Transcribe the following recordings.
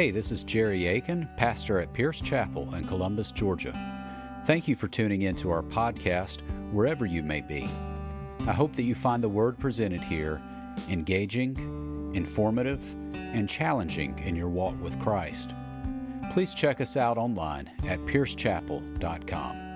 Hey, this is Jerry Aiken, pastor at Pierce Chapel in Columbus, Georgia. Thank you for tuning in to our podcast, wherever you may be. I hope that you find the word presented here engaging, informative, and challenging in your walk with Christ. Please check us out online at piercechapel.com.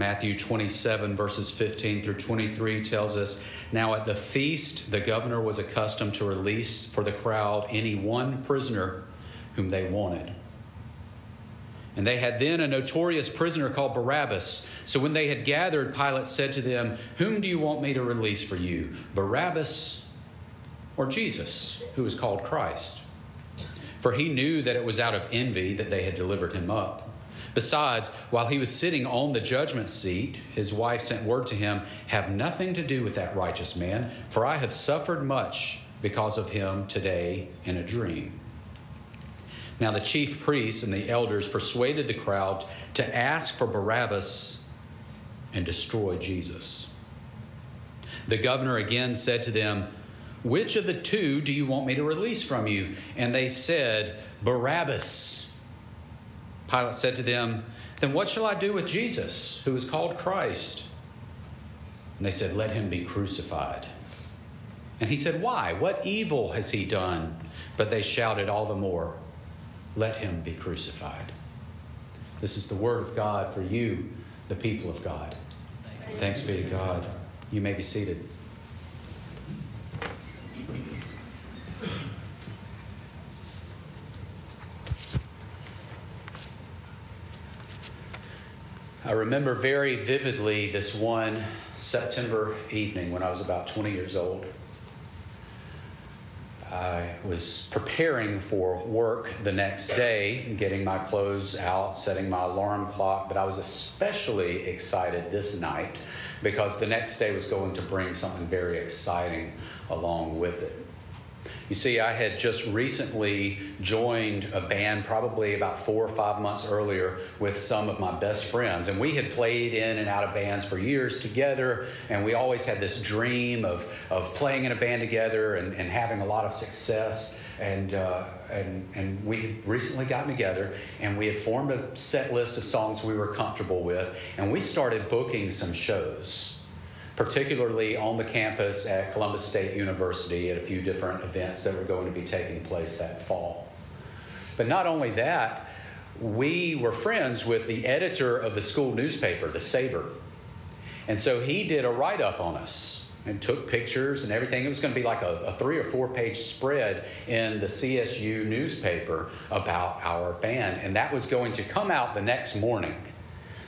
Matthew 27, verses 15 through 23 tells us Now at the feast, the governor was accustomed to release for the crowd any one prisoner whom they wanted. And they had then a notorious prisoner called Barabbas. So when they had gathered, Pilate said to them, Whom do you want me to release for you, Barabbas or Jesus, who is called Christ? For he knew that it was out of envy that they had delivered him up. Besides, while he was sitting on the judgment seat, his wife sent word to him, Have nothing to do with that righteous man, for I have suffered much because of him today in a dream. Now the chief priests and the elders persuaded the crowd to ask for Barabbas and destroy Jesus. The governor again said to them, Which of the two do you want me to release from you? And they said, Barabbas. Pilate said to them, Then what shall I do with Jesus, who is called Christ? And they said, Let him be crucified. And he said, Why? What evil has he done? But they shouted all the more, Let him be crucified. This is the word of God for you, the people of God. Thanks be to God. You may be seated. I remember very vividly this one September evening when I was about 20 years old. I was preparing for work the next day, getting my clothes out, setting my alarm clock, but I was especially excited this night because the next day was going to bring something very exciting along with it. You see, I had just recently joined a band, probably about four or five months earlier, with some of my best friends. And we had played in and out of bands for years together. And we always had this dream of, of playing in a band together and, and having a lot of success. And, uh, and, and we had recently gotten together and we had formed a set list of songs we were comfortable with. And we started booking some shows particularly on the campus at Columbus State University at a few different events that were going to be taking place that fall. But not only that, we were friends with the editor of the school newspaper, the Saber. And so he did a write up on us and took pictures and everything. It was going to be like a, a, three or four page spread in the CSU newspaper about our band. And that was going to come out the next morning.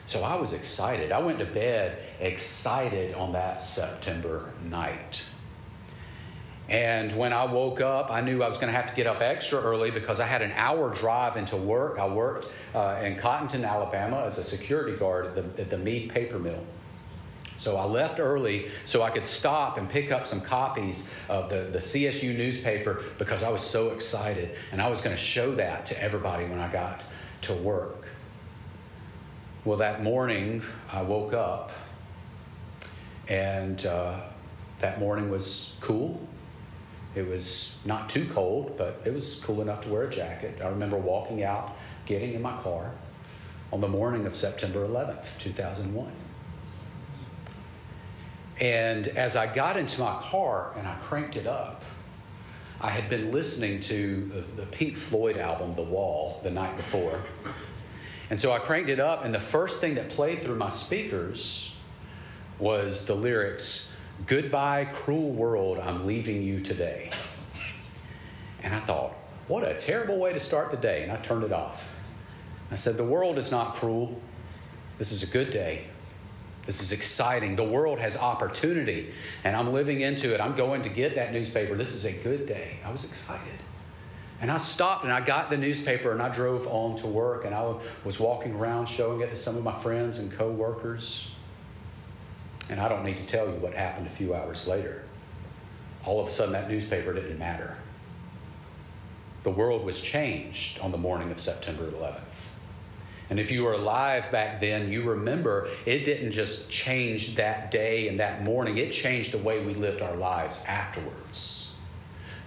So I was excited. I went to bed excited on that September night. And when I woke up, I knew I was going to have to get up extra early because I had an hour drive into work. I worked uh, in Cottonton, Alabama as a security guard at the, at the Mead paper mill. So I left early so I could stop and pick up some copies of the, the CSU newspaper because I was so excited. And I was going to show that to everybody when I got to work. Well, that morning I woke up, and uh, that morning was cool. It was not too cold, but it was cool enough to wear a jacket. I remember walking out, getting in my car on the morning of September 11th, 2001. And as I got into my car and I cranked it up, I had been listening to the, Pink Floyd album, The Wall, the night before. And so I cranked it up, and the first thing that played through my speakers was the lyrics Goodbye, cruel world, I'm leaving you today. And I thought, what a terrible way to start the day. And I turned it off. I said, The world is not cruel. This is a good day. This is exciting. The world has opportunity, and I'm living into it. I'm going to get that newspaper. This is a good day. I was excited. And I stopped and I got the newspaper and I drove on to work and I was walking around showing it to some of my friends and coworkers. And I don't need to tell you what happened a few hours later. All of a sudden, that newspaper didn't matter. The world was changed on the morning of September 11th. And if you were alive back then, you remember it didn't just change that day and that morning, it changed the way we lived our lives afterwards.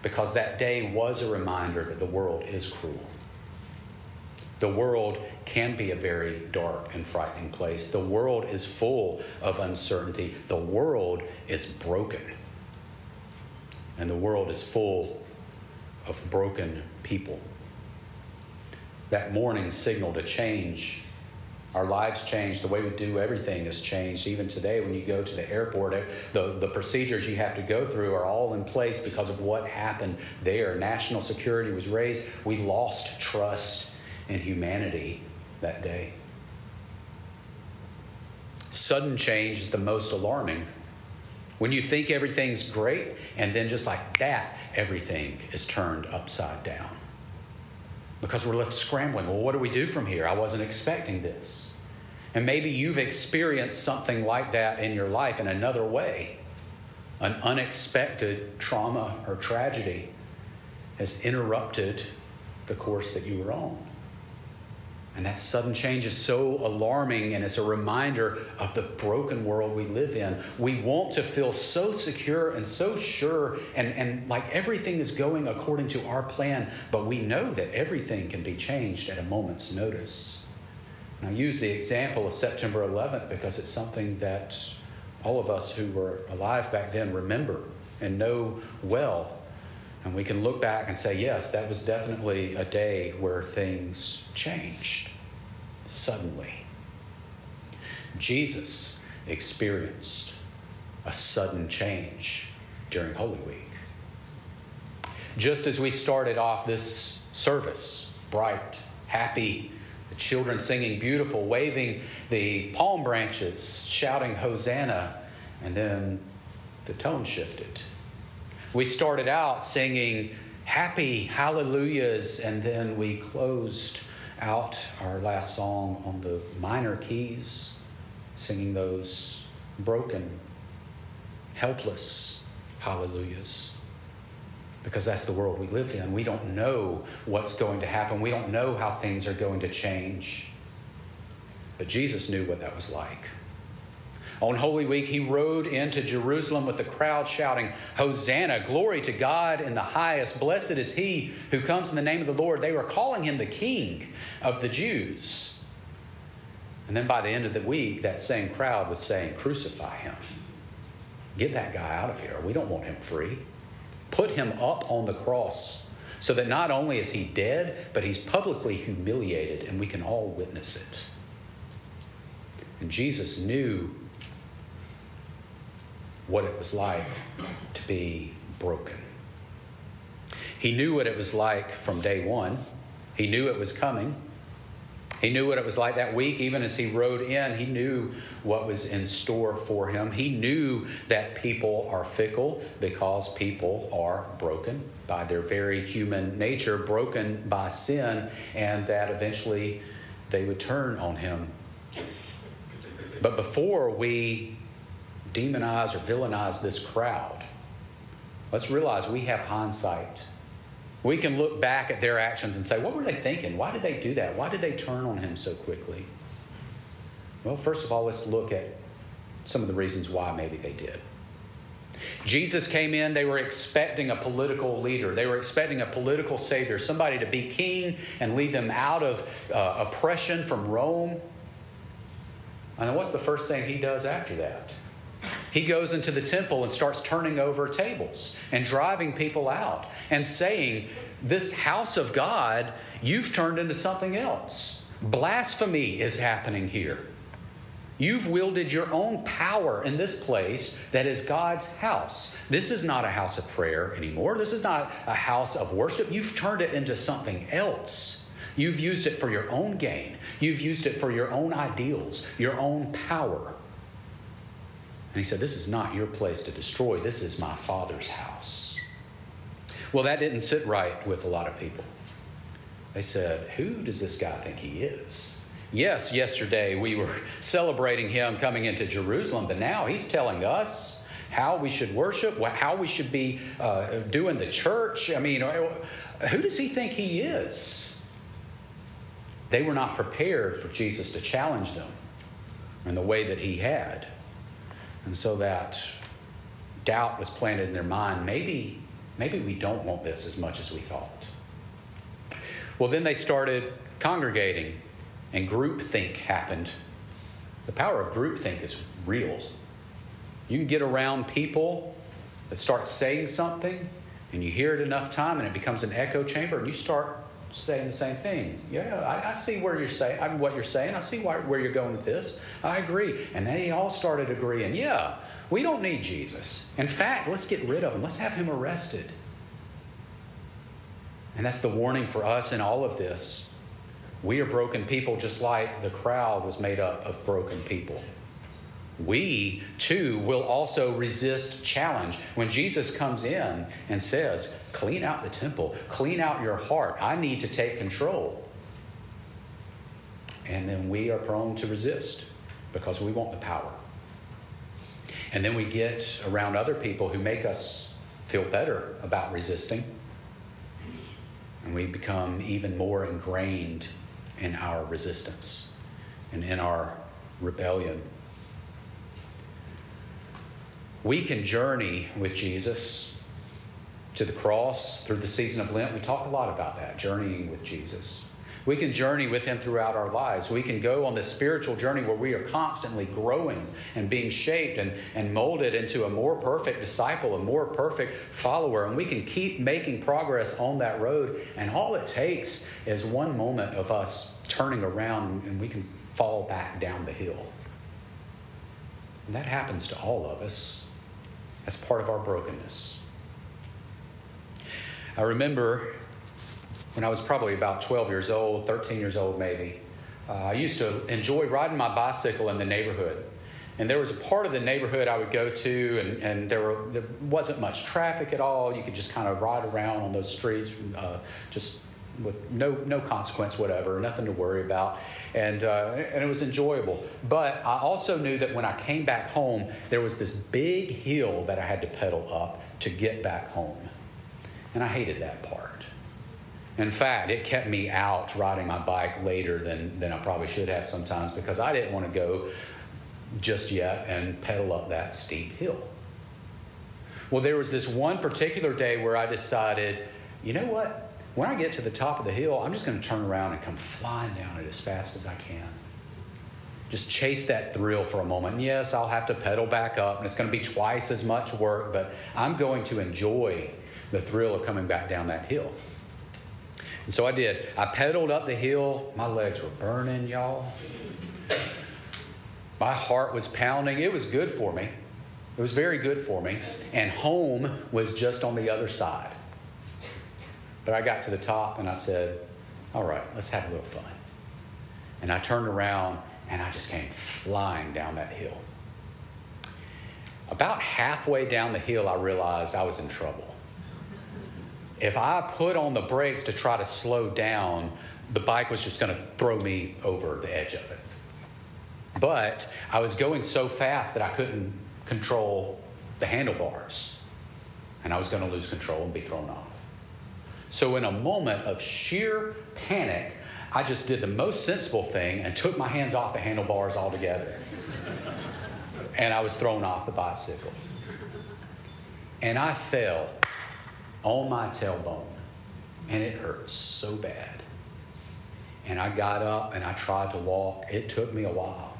Because that day was a reminder that the world is cruel. The world can be a very dark and frightening place. The world is full of uncertainty. The world is broken. And the world is full of broken people. That morning signaled a change our lives changed. The way we do everything has changed. Even today, when you go to the airport, the, the procedures you have to go through are all in place because of what happened there. National security was raised. We lost trust in humanity that day. Sudden change is the most alarming. When you think everything's great, and then just like that, everything is turned upside down because we're left scrambling. Well, what do we do from here? I wasn't expecting this. And maybe you've experienced something like that in your life in another way. An unexpected trauma or tragedy has interrupted the course that you were on. And that sudden change is so alarming, and it's a reminder of the broken world we live in. We want to feel so secure and so sure, and, and like everything is going according to our plan, but we know that everything can be changed at a moment's notice. I use the example of September 11th because it's something that all of us who were alive back then remember and know well. And we can look back and say, yes, that was definitely a day where things changed suddenly. Jesus experienced a sudden change during Holy Week. Just as we started off this service, bright, happy, the children singing beautiful, waving the palm branches, shouting Hosanna, and then the tone shifted we started out singing happy hallelujahs, and then we closed out our last song on the minor keys, singing those broken, helpless hallelujahs. Because that's the world we live in. We don't know what's going to happen. We don't know how things are going to change. But Jesus knew what that was like. On Holy Week, he rode into Jerusalem with the crowd shouting, Hosanna, glory to God in the highest. Blessed is he who comes in the name of the Lord. They were calling him the King of the Jews. And then by the end of the week, that same crowd was saying, Crucify him. Get that guy out of here. We don't want him free. Put him up on the cross so that not only is he dead, but he's publicly humiliated and we can all witness it. And Jesus knew what it was like to be broken. He knew what it was like from day one. He knew it was coming. He knew what it was like that week, even as he rode in. He knew what was in store for him. He knew that people are fickle because people are broken by their very human nature, broken by sin, and that eventually they would turn on him. But before we demonize or villainize this crowd. Let's realize we have hindsight. We can look back at their actions and say, what were they thinking? Why did they do that? Why did they turn on him so quickly? Well, first of all, let's look at some of the reasons why maybe they did. Jesus came in, they were expecting a political leader. They were expecting a political savior, somebody to be king and lead them out of uh, oppression from Rome. And what's the first thing he does after that? He goes into the temple and starts turning over tables and driving people out and saying, This house of God, you've turned into something else. Blasphemy is happening here. You've wielded your own power in this place that is God's house. This is not a house of prayer anymore. This is not a house of worship. You've turned it into something else. You've used it for your own gain. You've used it for your own ideals, your own power. And he said, This is not your place to destroy. This is my Father's house. Well, that didn't sit right with a lot of people. They said, Who does this guy think he is? Yes, yesterday we were celebrating him coming into Jerusalem, but now he's telling us how we should worship, how we should be uh, doing the church. I mean, uh, who does he think he is? They were not prepared for Jesus to challenge them in the way that he had. And so that doubt was planted in their mind maybe maybe we don't want this as much as we thought. Well, then they started congregating, and groupthink happened. The power of groupthink is real. You can get around people that start saying something, and you hear it enough time, and it becomes an echo chamber, and you start saying the same thing. Yeah, I, I see where you're saying what you're saying. I see why, where you're going with this. I agree. And they all started agreeing. Yeah, we don't need Jesus. In fact, let's get rid of him. Let's have him arrested. And that's the warning for us in all of this. We are broken people just like the crowd was made up of broken people. We too will also resist challenge. When Jesus comes in and says, Clean out the temple, clean out your heart, I need to take control. And then we are prone to resist because we want the power. And then we get around other people who make us feel better about resisting. And we become even more ingrained in our resistance and in our rebellion. We can journey with Jesus to the cross through the season of Lent. We talk a lot about that, journeying with Jesus. We can journey with Him throughout our lives. We can go on this spiritual journey where we are constantly growing and being shaped and, and molded into a more perfect disciple, a more perfect follower. And we can keep making progress on that road. And all it takes is one moment of us turning around and we can fall back down the hill. And that happens to all of us as part of our brokenness. I remember when I was probably about 12 years old, 13 years old maybe, uh, I used to enjoy riding my bicycle in the neighborhood. And there was a part of the neighborhood I would go to, and, and there, were, there wasn't much traffic at all. You could just kind of ride around on those streets, uh, just with no, no consequence, whatever, nothing to worry about. And, uh, and it was enjoyable. But I also knew that when I came back home, there was this big hill that I had to pedal up to get back home. And I hated that part. In fact, it kept me out riding my bike later than, than I probably should have sometimes because I didn't want to go just yet and pedal up that steep hill. Well, there was this one particular day where I decided, you know what? When I get to the top of the hill, I'm just going to turn around and come flying down it as fast as I can. Just chase that thrill for a moment. And yes, I'll have to pedal back up, and it's going to be twice as much work, but I'm going to enjoy the thrill of coming back down that hill. And so I did. I pedaled up the hill. My legs were burning, y'all. My heart was pounding. It was good for me. It was very good for me. And home was just on the other side. But I got to the top and I said, All right, let's have a little fun. And I turned around and I just came flying down that hill. About halfway down the hill, I realized I was in trouble if I put on the brakes to try to slow down, the bike was just going to throw me over the edge of it. But I was going so fast that I couldn't control the handlebars, and I was going to lose control and be thrown off. So, in a moment of sheer panic, I just did the most sensible thing and took my hands off the handlebars altogether. and I was thrown off the bicycle. And I fell on my tailbone, and it hurt so bad. And I got up and I tried to walk. It took me a while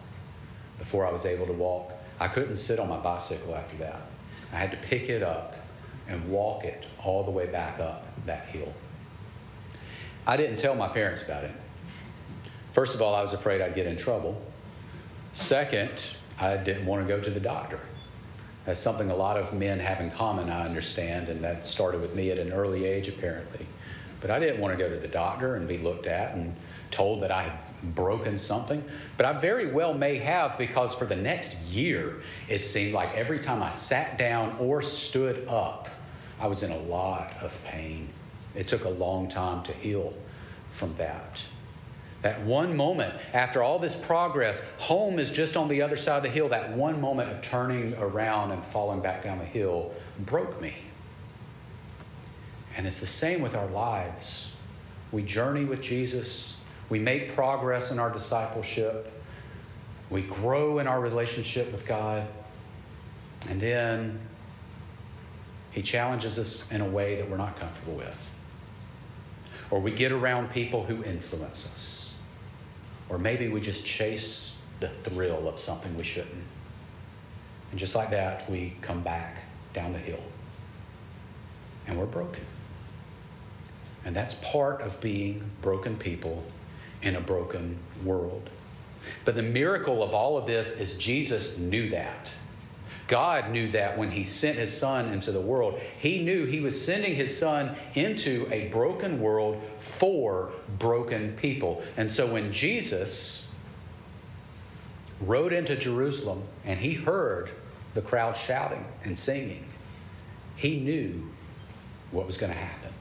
before I was able to walk. I couldn't sit on my bicycle after that. I had to pick it up and walk it all the way back up that hill. I didn't tell my parents about it. First of all, I was afraid I'd get in trouble. Second, I didn't want to go to the doctor. That's something a lot of men have in common, I understand, and that started with me at an early age, apparently. But I didn't want to go to the doctor and be looked at and told that I had broken something. But I very well may have because for the next year, it seemed like every time I sat down or stood up, I was in a lot of pain. It took a long time to heal from that. That one moment after all this progress, home is just on the other side of the hill. That one moment of turning around and falling back down the hill broke me. And it's the same with our lives. We journey with Jesus, we make progress in our discipleship, we grow in our relationship with God, and then He challenges us in a way that we're not comfortable with. Or we get around people who influence us. Or maybe we just chase the thrill of something we shouldn't. And just like that, we come back down the hill. And we're broken. And that's part of being broken people in a broken world. But the miracle of all of this is Jesus knew that. God knew that when He sent His Son into the world. He knew He was sending His Son into a broken world for broken people. And so when Jesus rode into Jerusalem and He heard the crowd shouting and singing, He knew what was going to happen.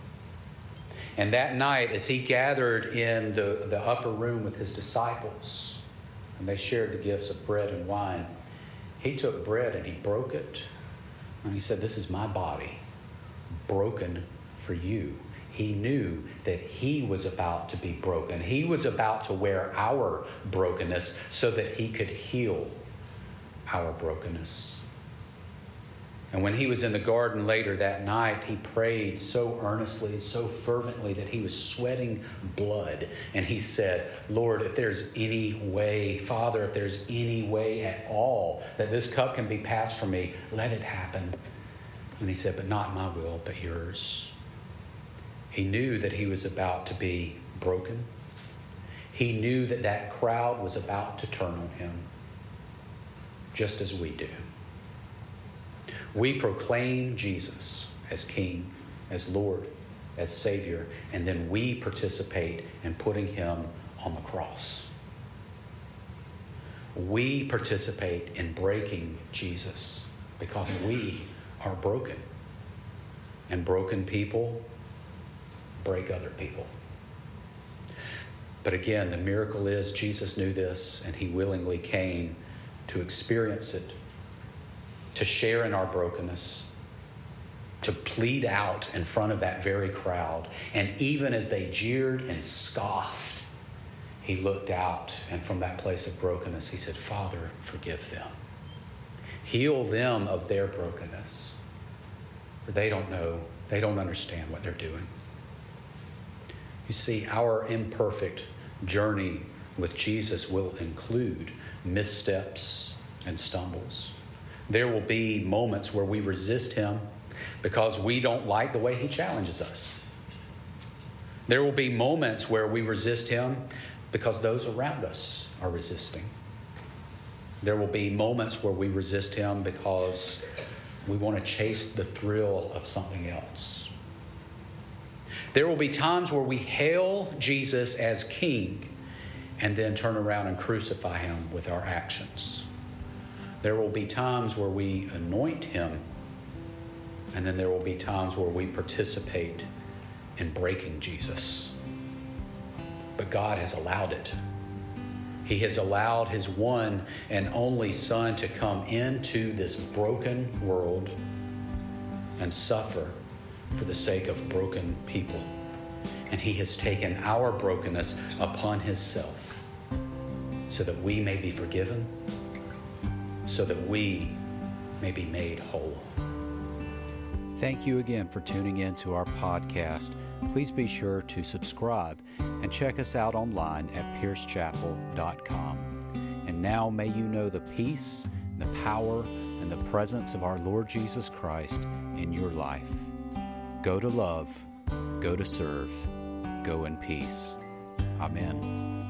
And that night, as He gathered in the, the upper room with His disciples, and they shared the gifts of bread and wine, he took bread and he broke it. And he said, This is my body, broken for you. He knew that he was about to be broken. He was about to wear our brokenness so that he could heal our brokenness. And when he was in the garden later that night, he prayed so earnestly, so fervently that he was sweating blood. And he said, Lord, if there's any way, Father, if there's any way at all that this cup can be passed from me, let it happen. And he said, But not my will, but yours. He knew that he was about to be broken. He knew that that crowd was about to turn on him, just as we do. We proclaim Jesus as King, as Lord, as Savior, and then we participate in putting him on the cross. We participate in breaking Jesus because we are broken. And broken people break other people. But again, the miracle is Jesus knew this and he willingly came to experience it to share in our brokenness, to plead out in front of that very crowd. And even as they jeered and scoffed, he looked out, and from that place of brokenness, he said, Father, forgive them. Heal them of their brokenness. For they don't know, they don't understand what they're doing. You see, our imperfect journey with Jesus will include missteps and stumbles. There will be moments where we resist Him because we don't like the way He challenges us. There will be moments where we resist Him because those around us are resisting. There will be moments where we resist Him because we want to chase the thrill of something else. There will be times where we hail Jesus as King and then turn around and crucify Him with our actions. There will be times where we anoint him, and then there will be times where we participate in breaking Jesus. But God has allowed it. He has allowed his one and only Son to come into this broken world and suffer for the sake of broken people. And he has taken our brokenness upon himself so that we may be forgiven so that we may be made whole. Thank you again for tuning in to our podcast. Please be sure to subscribe and check us out online at piercechapel.com. And now may you know the peace, the power, and the presence of our Lord Jesus Christ in your life. Go to love, go to serve, go in peace. Amen.